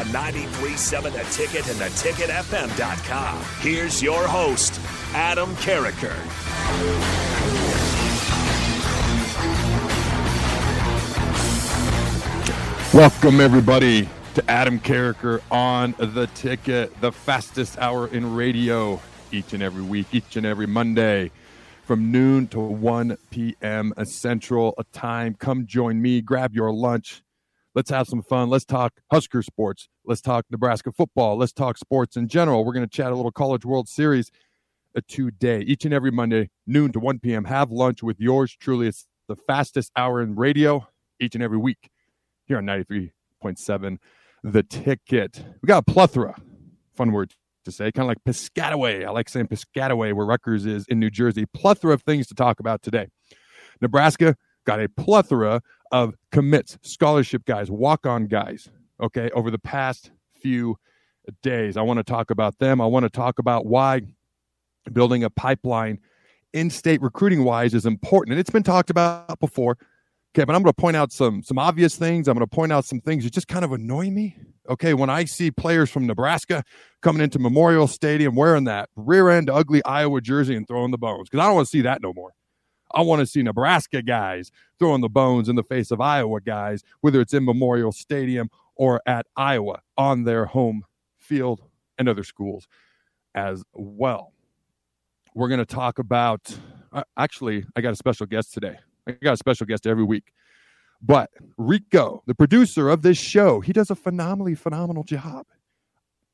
On 93.7 The Ticket and theticketfm.com. Here's your host, Adam Carriker. Welcome, everybody, to Adam Carriker on the ticket, the fastest hour in radio each and every week, each and every Monday from noon to 1 p.m. Central time. Come join me, grab your lunch. Let's have some fun. Let's talk Husker sports. Let's talk Nebraska football. Let's talk sports in general. We're going to chat a little College World Series uh, today, each and every Monday, noon to 1 p.m. Have lunch with yours truly. It's the fastest hour in radio each and every week here on 93.7 The Ticket. We got a plethora, fun word to say, kind of like Piscataway. I like saying Piscataway, where Rutgers is in New Jersey. Plethora of things to talk about today. Nebraska got a plethora of commits, scholarship guys, walk on guys, okay, over the past few days. I want to talk about them. I want to talk about why building a pipeline in state recruiting wise is important. And it's been talked about before. Okay, but I'm going to point out some some obvious things. I'm going to point out some things that just kind of annoy me. Okay, when I see players from Nebraska coming into Memorial Stadium wearing that rear end ugly Iowa jersey and throwing the bones, because I don't want to see that no more. I want to see Nebraska guys throwing the bones in the face of Iowa guys, whether it's in Memorial Stadium or at Iowa on their home field and other schools as well. We're going to talk about, uh, actually, I got a special guest today. I got a special guest every week. But Rico, the producer of this show, he does a phenomenally phenomenal job.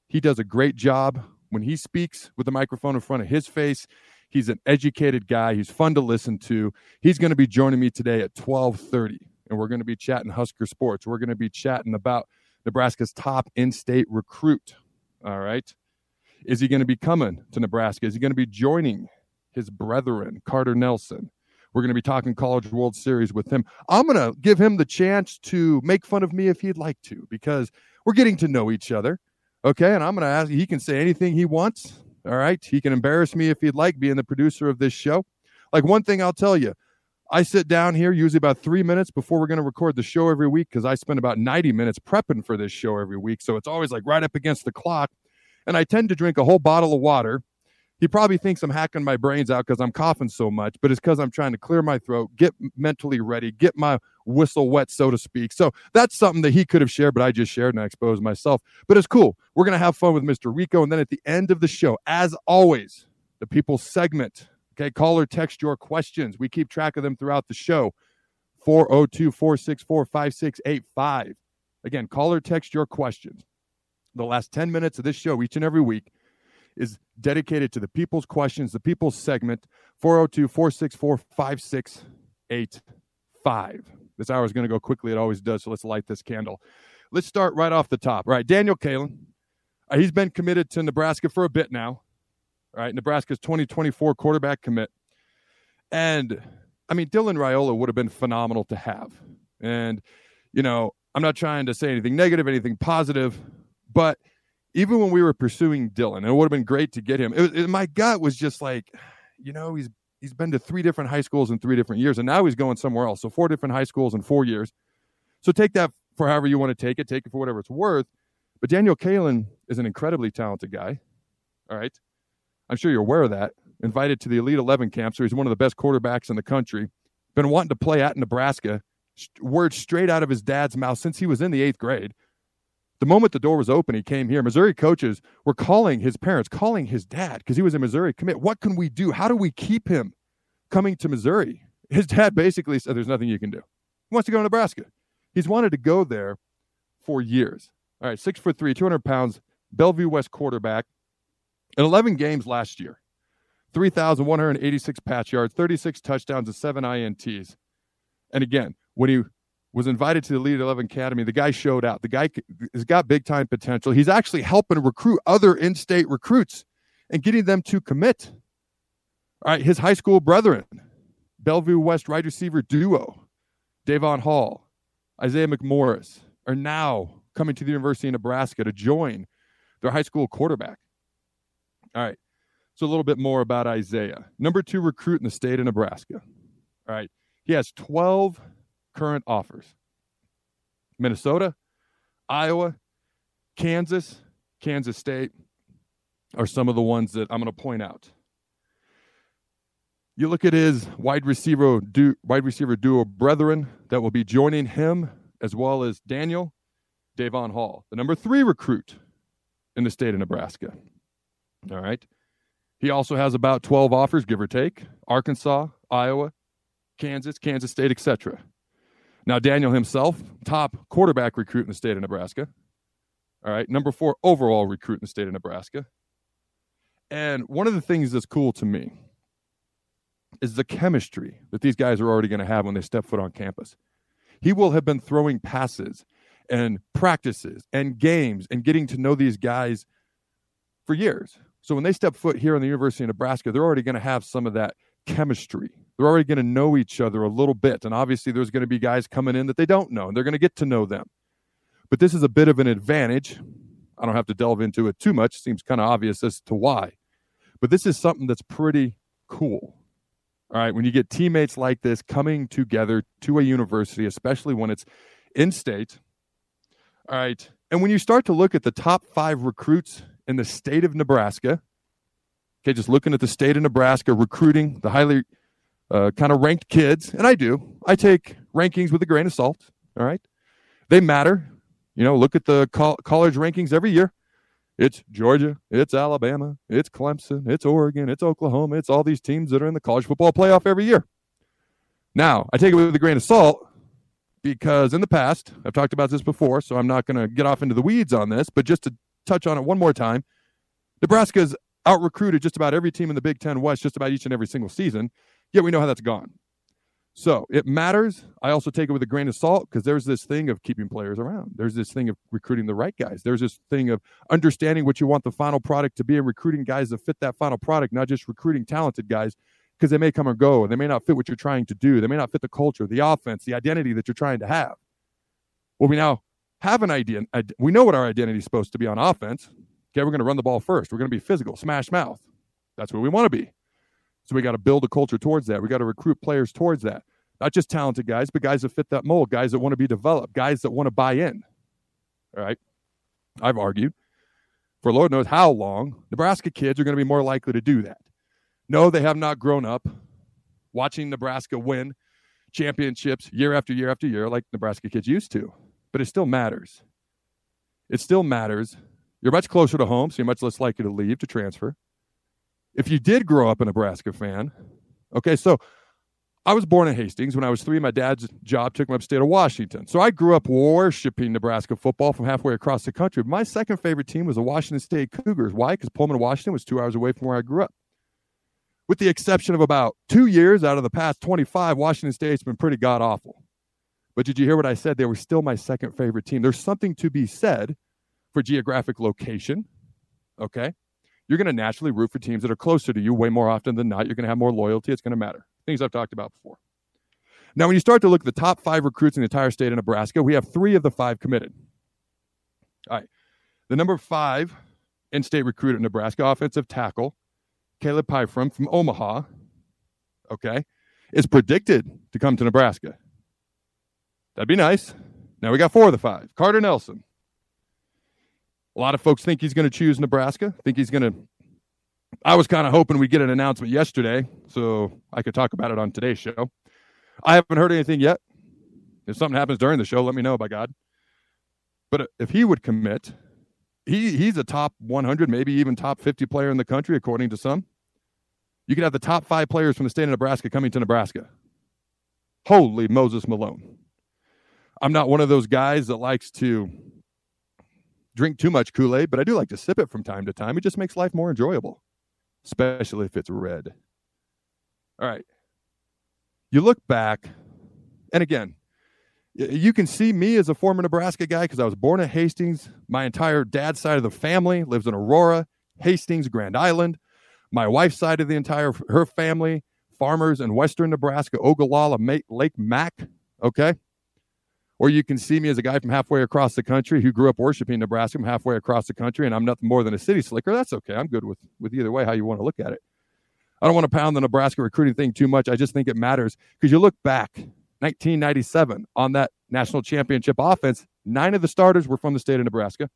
He does a great job when he speaks with the microphone in front of his face. He's an educated guy. He's fun to listen to. He's going to be joining me today at 12:30 and we're going to be chatting Husker sports. We're going to be chatting about Nebraska's top in-state recruit. All right. Is he going to be coming to Nebraska? Is he going to be joining his brethren, Carter Nelson? We're going to be talking College World Series with him. I'm going to give him the chance to make fun of me if he'd like to, because we're getting to know each other. Okay. And I'm going to ask, he can say anything he wants. All right. He can embarrass me if he'd like, being the producer of this show. Like one thing I'll tell you, I sit down here usually about three minutes before we're going to record the show every week because I spend about 90 minutes prepping for this show every week. So it's always like right up against the clock. And I tend to drink a whole bottle of water. He probably thinks I'm hacking my brains out because I'm coughing so much, but it's because I'm trying to clear my throat, get mentally ready, get my whistle wet, so to speak. So that's something that he could have shared, but I just shared and I exposed myself. But it's cool. We're going to have fun with Mr. Rico. And then at the end of the show, as always, the people segment. Okay, call or text your questions. We keep track of them throughout the show. 402 464 5685. Again, call or text your questions. The last 10 minutes of this show each and every week is dedicated to the people's questions, the people's segment, 402 464 5685. This hour is going to go quickly. It always does. So let's light this candle. Let's start right off the top. All right, Daniel Kaelin. Uh, he's been committed to Nebraska for a bit now. All right, Nebraska's 2024 quarterback commit. And I mean, Dylan Raiola would have been phenomenal to have. And, you know, I'm not trying to say anything negative, anything positive, but even when we were pursuing Dylan, it would have been great to get him. It, it, my gut was just like, you know, he's he's been to three different high schools in three different years, and now he's going somewhere else. So four different high schools in four years. So take that for however you want to take it. Take it for whatever it's worth. But Daniel Kaelin is an incredibly talented guy. All right. I'm sure you're aware of that. Invited to the Elite 11 camp, so he's one of the best quarterbacks in the country. Been wanting to play at Nebraska. Words straight out of his dad's mouth since he was in the eighth grade. The moment the door was open, he came here. Missouri coaches were calling his parents, calling his dad because he was in Missouri. Commit. What can we do? How do we keep him coming to Missouri? His dad basically said, "There's nothing you can do." He wants to go to Nebraska. He's wanted to go there for years. All right, six foot three, 200 pounds, Bellevue West quarterback. In 11 games last year, 3,186 patch yards, 36 touchdowns, and seven INTs. And again, when he was invited to the Elite 11 Academy, the guy showed out. The guy has got big time potential. He's actually helping recruit other in state recruits and getting them to commit. All right, his high school brethren, Bellevue West wide receiver duo, Dae'vonn Hall, Isaiah McMorris, are now coming to the University of Nebraska to join their high school quarterback. All right. So a little bit more about Isaiah. Number two recruit in the state of Nebraska. All right. He has 12 current offers. Minnesota, Iowa, Kansas, Kansas State are some of the ones that I'm going to point out. You look at his wide receiver du- wide receiver duo brethren that will be joining him, as well as Daniel Dae'vonn Hall, the number three recruit in the state of Nebraska. All right. He also has about 12 offers, give or take Arkansas, Iowa, Kansas, Kansas State, etc. Now, Daniel himself, top quarterback recruit in the state of Nebraska. All right. Number four overall recruit in the state of Nebraska. And one of the things that's cool to me is the chemistry that these guys are already going to have when they step foot on campus. He will have been throwing passes and practices and games and getting to know these guys for years. So when they step foot here in the University of Nebraska, they're already going to have some of that chemistry. They're already going to know each other a little bit. And obviously, there's going to be guys coming in that they don't know, and they're going to get to know them. But this is a bit of an advantage. I don't have to delve into it too much. Seems kind of obvious as to why. But this is something that's pretty cool. All right. When you get teammates like this coming together to a university, especially when it's in state. All right. And when you start to look at the top five recruits in the state of Nebraska, okay, just looking at the state of Nebraska recruiting the highly uh, kind of ranked kids, and I do, I take rankings with a grain of salt. All right. They matter. You know, look at the co- college rankings every year. It's Georgia, it's Alabama, it's Clemson, it's Oregon, it's Oklahoma, it's all these teams that are in the college football playoff every year. Now, I take it with a grain of salt because in the past, I've talked about this before, so I'm not going to get off into the weeds on this, but just to touch on it one more time, Nebraska's out recruited just about every team in the Big Ten West just about each and every single season, yet we know how that's gone. So it matters. I also take it with a grain of salt because there's this thing of keeping players around. There's this thing of recruiting the right guys. There's this thing of understanding what you want the final product to be and recruiting guys that fit that final product, not just recruiting talented guys because they may come or go and they may not fit what you're trying to do. They may not fit the culture, the offense, the identity that you're trying to have. Well, we now have an idea. We know what our identity is supposed to be on offense. Okay, we're going to run the ball first. We're going to be physical, smash mouth. That's where we want to be. So we got to build a culture towards that. We got to recruit players towards that. Not just talented guys, but guys that fit that mold, guys that want to be developed, guys that want to buy in. All right. I've argued for Lord knows how long, Nebraska kids are going to be more likely to do that. No, they have not grown up watching Nebraska win championships year after year after year like Nebraska kids used to, but it still matters. It still matters. You're much closer to home, so you're much less likely to leave to transfer if you did grow up a Nebraska fan, okay, so I was born in Hastings. When I was three, my dad's job took me upstate of Washington. So I grew up worshiping Nebraska football from halfway across the country. My second favorite team was the Washington State Cougars. Why? Because Pullman, Washington was two hours away from where I grew up. With the exception of about two years out of the past 25, Washington State's been pretty god awful. But did you hear what I said? They were still my second favorite team. There's something to be said for geographic location. Okay you're going to naturally root for teams that are closer to you way more often than not. You're going to have more loyalty. It's going to matter. Things I've talked about before. Now, when you start to look at the top five recruits in the entire state of Nebraska, we have three of the five committed. All right. The number five in state recruit at Nebraska, offensive tackle, Caleb Pyfrom from Omaha, okay, is predicted to come to Nebraska. That'd be nice. Now we got four of the five. Carter Nelson, a lot of folks think he's going to choose Nebraska. Think he's going to. I was kind of hoping we'd get an announcement yesterday so I could talk about it on today's show. I haven't heard anything yet. If something happens during the show, let me know, by God. But if he would commit, he he's a top 100, maybe even top 50 player in the country, according to some. You could have the top five players from the state of Nebraska coming to Nebraska. Holy Moses Malone. I'm not one of those guys that likes to drink too much Kool Aid, but I do like to sip it from time to time. It just makes life more enjoyable, especially if it's red. All right. You look back, and again, you can see me as a former Nebraska guy because I was born at Hastings. My entire dad's side of the family lives in Aurora, Hastings, Grand Island. My wife's side of the entire her family, farmers in western Nebraska, Ogallala, Lake Mac. Okay. Or you can see me as a guy from halfway across the country who grew up worshiping Nebraska from halfway across the country, and I'm nothing more than a city slicker. That's okay. I'm good with, with either way, how you want to look at it. I don't want to pound the Nebraska recruiting thing too much. I just think it matters because you look back 1997 on that national championship offense, nine of the starters were from the state of Nebraska.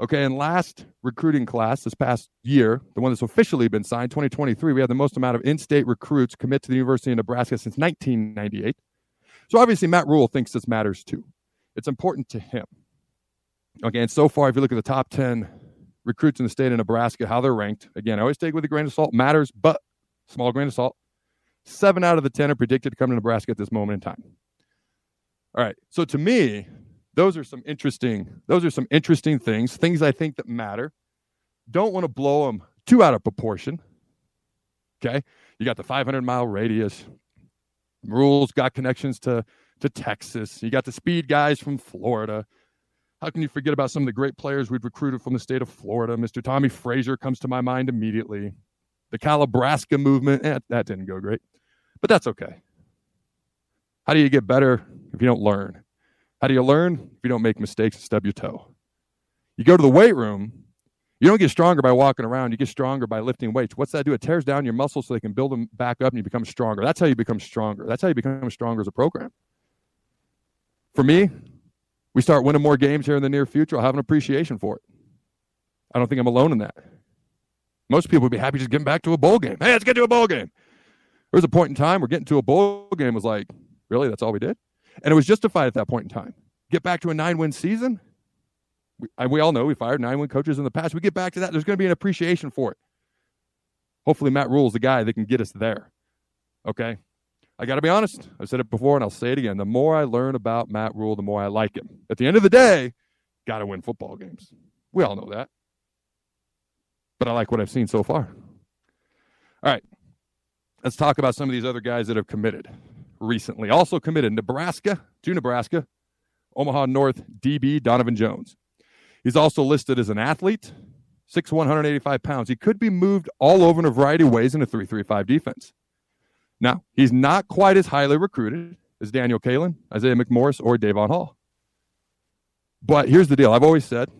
Okay, and last recruiting class this past year, the one that's officially been signed, 2023, we had the most amount of in state recruits commit to the University of Nebraska since 1998. So obviously, Matt Rhule thinks this matters too. It's important to him. Okay, and so far, if you look at the top 10 recruits in the state of Nebraska, how they're ranked, again, I always take with a grain of salt, matters, but small grain of salt. Seven out of the 10 are predicted to come to Nebraska at this moment in time. All right. So to me, those are some interesting, those are some interesting things, things I think that matter. Don't want to blow them too out of proportion. Okay. You got the 500 mile radius. Rhule's got connections to, to Texas. You got the speed guys from Florida. How can you forget about some of the great players we've recruited from the state of Florida? Mr. Tommie Frazier comes to my mind immediately. The Calibraska movement, eh, that didn't go great, but that's okay. How do you get better if you don't learn? How do you learn if you don't make mistakes and stub your toe? You go to the weight room, you don't get stronger by walking around. You get stronger by lifting weights. What's that do? It tears down your muscles so they can build them back up and you become stronger. That's how you become stronger. That's how you become stronger as a program. For me, we start winning more games here in the near future. I'll have an appreciation for it. I don't think I'm alone in that. Most people would be happy just getting back to a bowl game. Hey, let's get to a bowl game. There was a point in time where getting to a bowl game was like, really? That's all we did? And it was justified at that point in time. Get back to a nine win season? We, we all know we fired nine win coaches in the past. We get back to that. There's going to be an appreciation for it. Hopefully, Matt Rhule is the guy that can get us there. Okay. I got to be honest. I've said it before and I'll say it again. The more I learn about Matt Rhule, the more I like him. At the end of the day, got to win football games. We all know that. But I like what I've seen so far. All right. Let's talk about some of these other guys that have committed recently. Also committed Nebraska to Nebraska, Omaha North DB Donovan Jones. He's also listed as an athlete, 6'1, 185 pounds. He could be moved all over in a variety of ways in a 3-3-5 defense. Now, he's not quite as highly recruited as Daniel Kaelin, Isaiah McMorris, or Dae'vonn Hall. But here's the deal. I've always said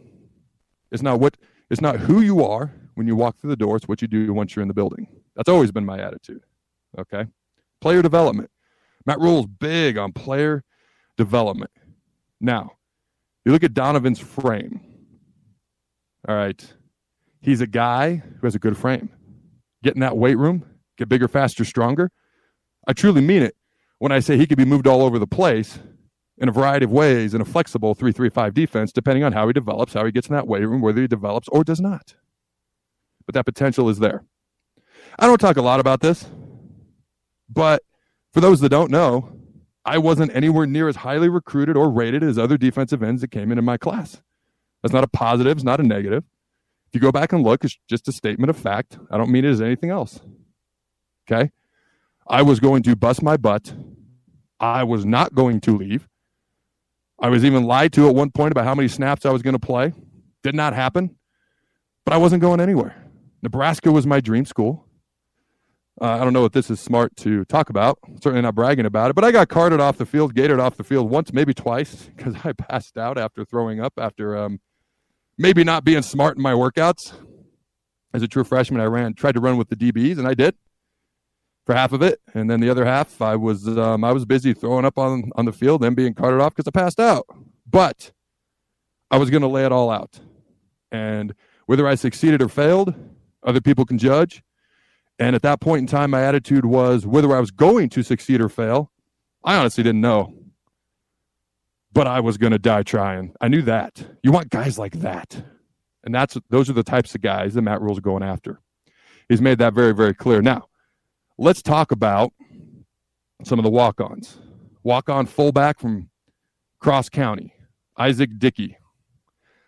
it's not what it's not who you are when you walk through the door, it's what you do once you're in the building. That's always been my attitude. Okay. Player development. Matt Rhule's big on player development. Now, you look at Donovan's frame. All right. He's a guy who has a good frame. Get in that weight room, get bigger, faster, stronger. I truly mean it when I say he could be moved all over the place in a variety of ways in a flexible 3-3-5 defense, depending on how he develops, how he gets in that weight room, whether he develops or does not. But that potential is there. I don't talk a lot about this, but for those that don't know, I wasn't anywhere near as highly recruited or rated as other defensive ends that came into my class. That's not a positive, it's not a negative. If you go back and look, it's just a statement of fact. I don't mean it as anything else. Okay? I was going to bust my butt. I was not going to leave. I was even lied to at one point about how many snaps I was going to play. Did not happen. But I wasn't going anywhere. Nebraska was my dream school. Uh, I don't know if this is smart to talk about. Certainly not bragging about it, but I got carted off the field, gated off the field once, maybe twice, because I passed out after throwing up, after um, maybe not being smart in my workouts. As a true freshman, I ran, tried to run with the DBs, and I did for half of it, and then the other half, I was um, I was busy throwing up on on the field, and being carted off because I passed out. But I was going to lay it all out, and whether I succeeded or failed, other people can judge. And at that point in time, my attitude was whether I was going to succeed or fail, I honestly didn't know. But I was going to die trying. I knew that. You want guys like that. And that's those are the types of guys that Matt Rhule's going after. He's made that very, very clear. Now, let's talk about some of the walk-ons. Walk-on fullback from Cross County, Izaac Dickey.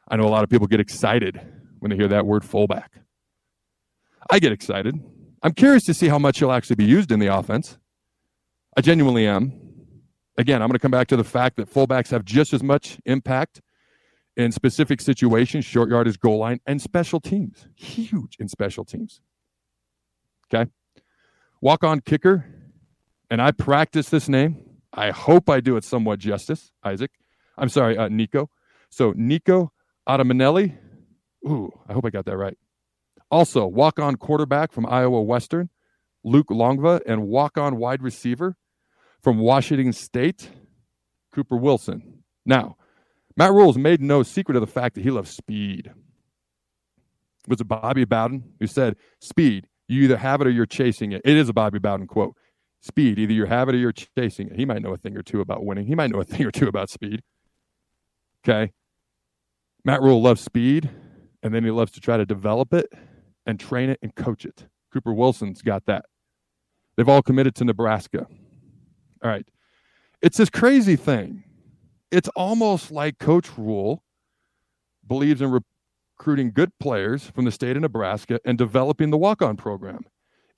I know a lot of people get excited when they hear that word fullback. I get excited. I'm curious to see how much he'll actually be used in the offense. I genuinely am. Again, I'm going to come back to the fact that fullbacks have just as much impact in specific situations, short yardage, goal line, and special teams. Huge in special teams. Okay. Walk on kicker. And I practice this name. I hope I do it somewhat justice, Isaac. I'm sorry, uh, Nico. So Nico Ottomanelli. Ooh, I hope I got that right. Also, walk on quarterback from Iowa Western, Luke Longvall, and walk on wide receiver from Washington State, Cooper Wilson. Now, Matt Rhule's made no secret of the fact that he loves speed. It was it Bobby Bowden who said, Speed, you either have it or you're chasing it. It is a Bobby Bowden quote. Speed, either you have it or you're chasing it. He might know a thing or two about winning. He might know a thing or two about speed. Okay. Matt Rhule loves speed, and then he loves to try to develop it and train it and coach it. Cooper Wilson's got that. They've all committed to Nebraska. All right. It's this crazy thing. It's almost like Coach Rhule believes in recruiting good players from the state of Nebraska and developing the walk on program.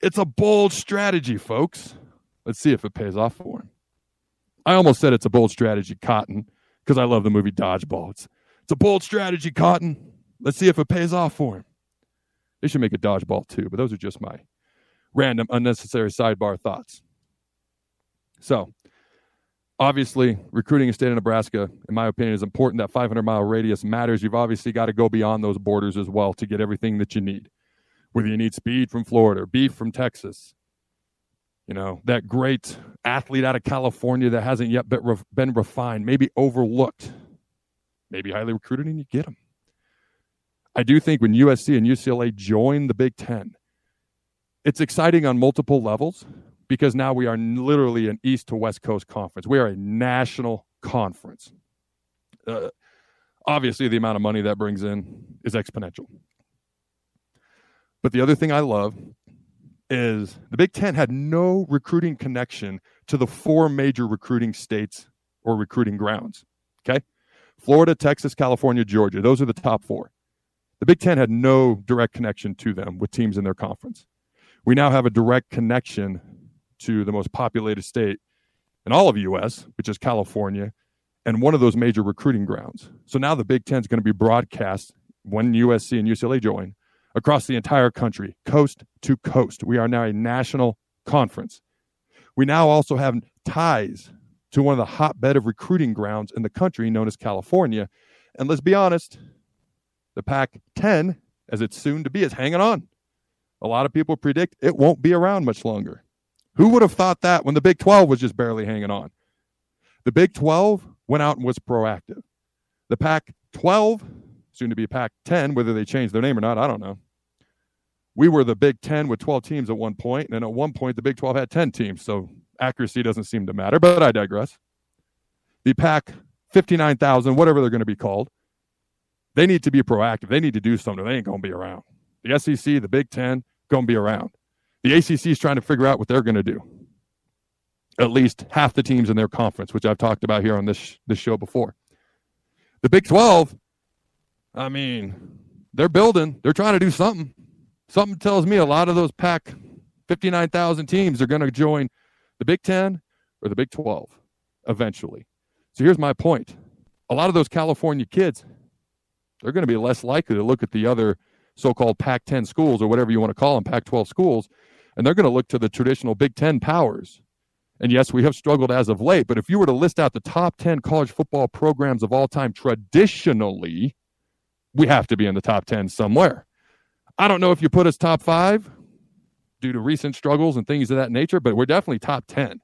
It's a bold strategy, folks. Let's see if it pays off for him. I almost said it's a bold strategy, Cotton, because I love the movie Dodgeball. It's, it's a bold strategy, Cotton. Let's see if it pays off for him. They should make a dodgeball too, but those are just my random, unnecessary sidebar thoughts. So, obviously, recruiting a state of Nebraska, in my opinion, is important. That 500 mile radius matters. You've obviously got to go beyond those borders as well to get everything that you need. Whether you need speed from Florida or beef from Texas, you know, that great athlete out of California that hasn't yet been, been refined, maybe overlooked, maybe highly recruited, and you get them. I do think when USC and UCLA join the Big Ten, it's exciting on multiple levels because now we are literally an East to West Coast conference. We are a national conference. Uh, obviously, the amount of money that brings in is exponential. But the other thing I love is the Big Ten had no recruiting connection to the four major recruiting states or recruiting grounds. Okay. Florida, Texas, California, Georgia. Those are the top four. The Big Ten had no direct connection to them with teams in their conference. We now have a direct connection to the most populated state in all of the U.S., which is California, and one of those major recruiting grounds. So now the Big Ten is going to be broadcast when USC and UCLA join across the entire country, coast to coast. We are now a national conference. We now also have ties to one of the hotbed of recruiting grounds in the country known as California. And let's be honest, the Pac 10, as it's soon to be, is hanging on. A lot of people predict it won't be around much longer. Who would have thought that when the Big 12 was just barely hanging on? The Big 12 went out and was proactive. The Pac 12, soon to be Pac 10, whether they change their name or not, I don't know. We were the Big 10 with 12 teams at one point, and at one point, the Big 12 had 10 teams, so accuracy doesn't seem to matter, but I digress. The Pac 59,000, whatever they're going to be called, they need to be proactive. They need to do something. They ain't going to be around. The SEC, the Big Ten, going to be around. The ACC is trying to figure out what they're going to do. At least half the teams in their conference, which I've talked about here on this this show before. The Big 12, I mean, they're building. They're trying to do something. Something tells me a lot of those Pac 59,000 teams are going to join the Big 10 or the Big 12 eventually. So here's my point. A lot of those California kids, they're going to be less likely to look at the other so-called Pac-10 schools or whatever you want to call them, Pac-12 schools, and they're going to look to the traditional Big Ten powers. And yes, we have struggled as of late, but if you were to list out the top 10 college football programs of all time traditionally, we have to be in the top 10 somewhere. I don't know if you put us top five due to recent struggles and things of that nature, but we're definitely top 10.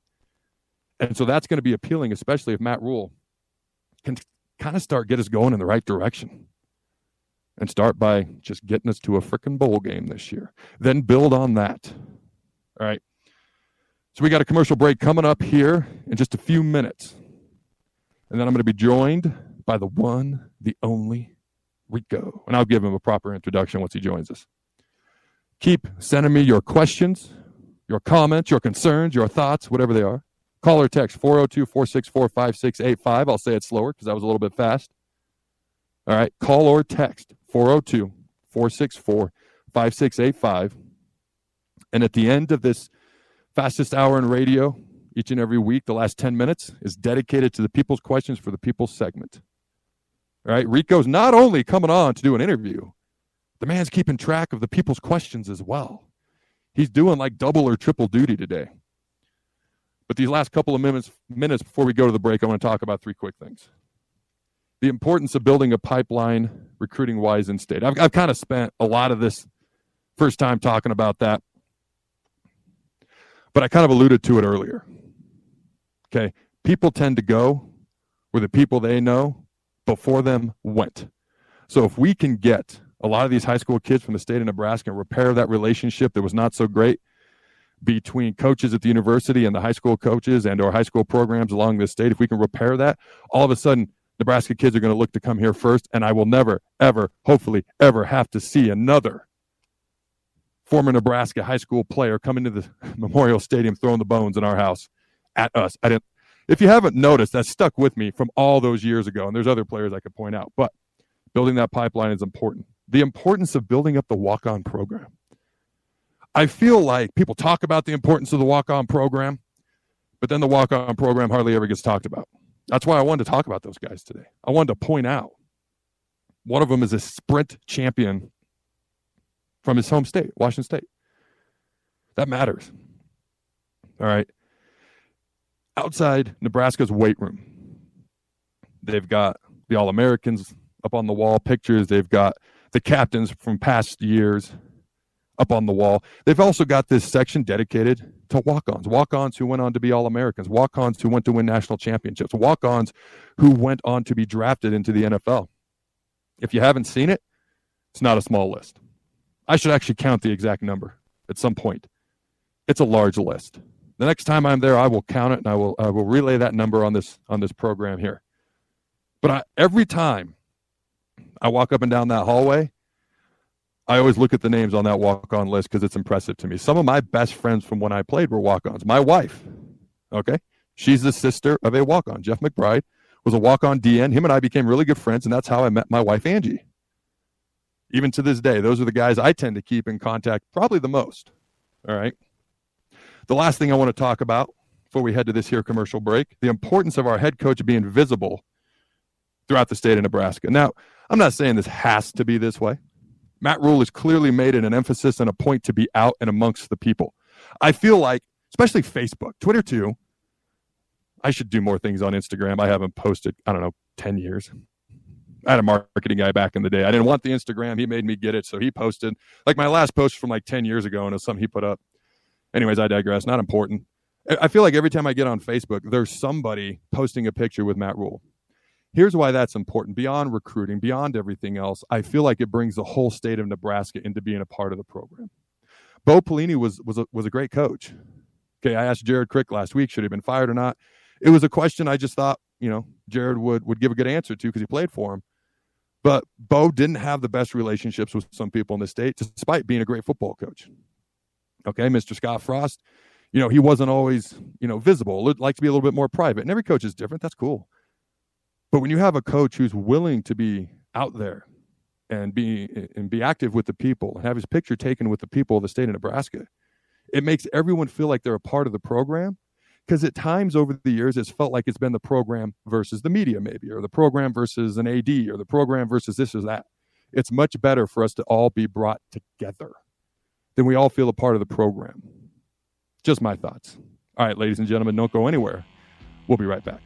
And so that's going to be appealing, especially if Matt Rhule can kind of start get us going in the right direction and start by just getting us to a freaking bowl game this year. Then build on that. All right. So we got a commercial break coming up here in just a few minutes. And then I'm going to be joined by the one, the only Rico. And I'll give him a proper introduction once he joins us. Keep sending me your questions, your comments, your concerns, your thoughts, whatever they are. Call or text 402 464 5685. I'll say it slower because I was a little bit fast. All right. Call or text 402 464 5685. And at the end of this fastest hour in radio, each and every week, the last 10 minutes is dedicated to the people's questions for the people's segment. All right. Rico's not only coming on to do an interview, the man's keeping track of the people's questions as well. He's doing like double or triple duty today. But these last couple of minutes, minutes before we go to the break, I want to talk about three quick things. The importance of building a pipeline recruiting wise in state. I've, I've kind of spent a lot of this first time talking about that, but I kind of alluded to it earlier. Okay. People tend to go where the people they know before them went. So if we can get a lot of these high school kids from the state of Nebraska and repair that relationship that was not so great between coaches at the university and the high school coaches and our high school programs along the state, if we can repair that, all of a sudden Nebraska kids are going to look to come here first, and I will never, ever, hopefully, ever have to see another former Nebraska high school player come into the Memorial Stadium throwing the bones in our house at us. I didn't. If you haven't noticed, that stuck with me from all those years ago, and there's other players I could point out. But building that pipeline is important. The importance of building up the walk-on program. I feel like people talk about the importance of the walk-on program, but then the walk-on program hardly ever gets talked about. That's why I wanted to talk about those guys today. I wanted to point out one of them is a sprint champion from his home state, Washington State. That matters. All right. Outside Nebraska's weight room, they've got the All Americans up on the wall, pictures. They've got the captains from past years up on the wall. They've also got this section dedicated to walk ons, walk ons who went on to be All Americans, walk ons who went to win national championships, walk ons who went on to be drafted into the NFL. If you haven't seen it, it's not a small list. I should actually count the exact number at some point. It's a large list. The next time I'm there, I will count it and I will I will relay that number on this on this program here. But I, every time I walk up and down that hallway, I always look at the names on that walk on list because it's impressive to me. Some of my best friends from when I played were walk ons. My wife, okay, she's the sister of a walk on. Jeff McBride was a walk on DN. Him and I became really good friends, and that's how I met my wife, Angie. Even to this day, those are the guys I tend to keep in contact probably the most. All right. The last thing I want to talk about before we head to this here commercial break the importance of our head coach being visible throughout the state of Nebraska. Now, I'm not saying this has to be this way. Matt Rhule has clearly made it an emphasis and a point to be out and amongst the people. I feel like, especially Facebook, Twitter too. I should do more things on Instagram. I haven't posted, I don't know, 10 years. I had a marketing guy back in the day. I didn't want the Instagram. He made me get it. So he posted, like my last post from like 10 years ago, and it was something he put up. Anyways, I digress. Not important. I feel like every time I get on Facebook, there's somebody posting a picture with Matt Rhule. Here's why that's important beyond recruiting, beyond everything else. I feel like it brings the whole state of Nebraska into being a part of the program. Bo Pelini was was a, was a great coach. Okay, I asked Jared Crick last week, should he have been fired or not? It was a question I just thought, you know, Jared would would give a good answer to because he played for him. But Bo didn't have the best relationships with some people in the state, despite being a great football coach. Okay, Mr. Scott Frost, you know, he wasn't always, you know, visible. Like to be a little bit more private. And every coach is different. That's cool. But when you have a coach who's willing to be out there and be and be active with the people and have his picture taken with the people of the state of Nebraska, it makes everyone feel like they're a part of the program. Because at times over the years, it's felt like it's been the program versus the media, maybe, or the program versus an AD, or the program versus this or that. It's much better for us to all be brought together. Then we all feel a part of the program. Just my thoughts. All right, ladies and gentlemen, don't go anywhere. We'll be right back.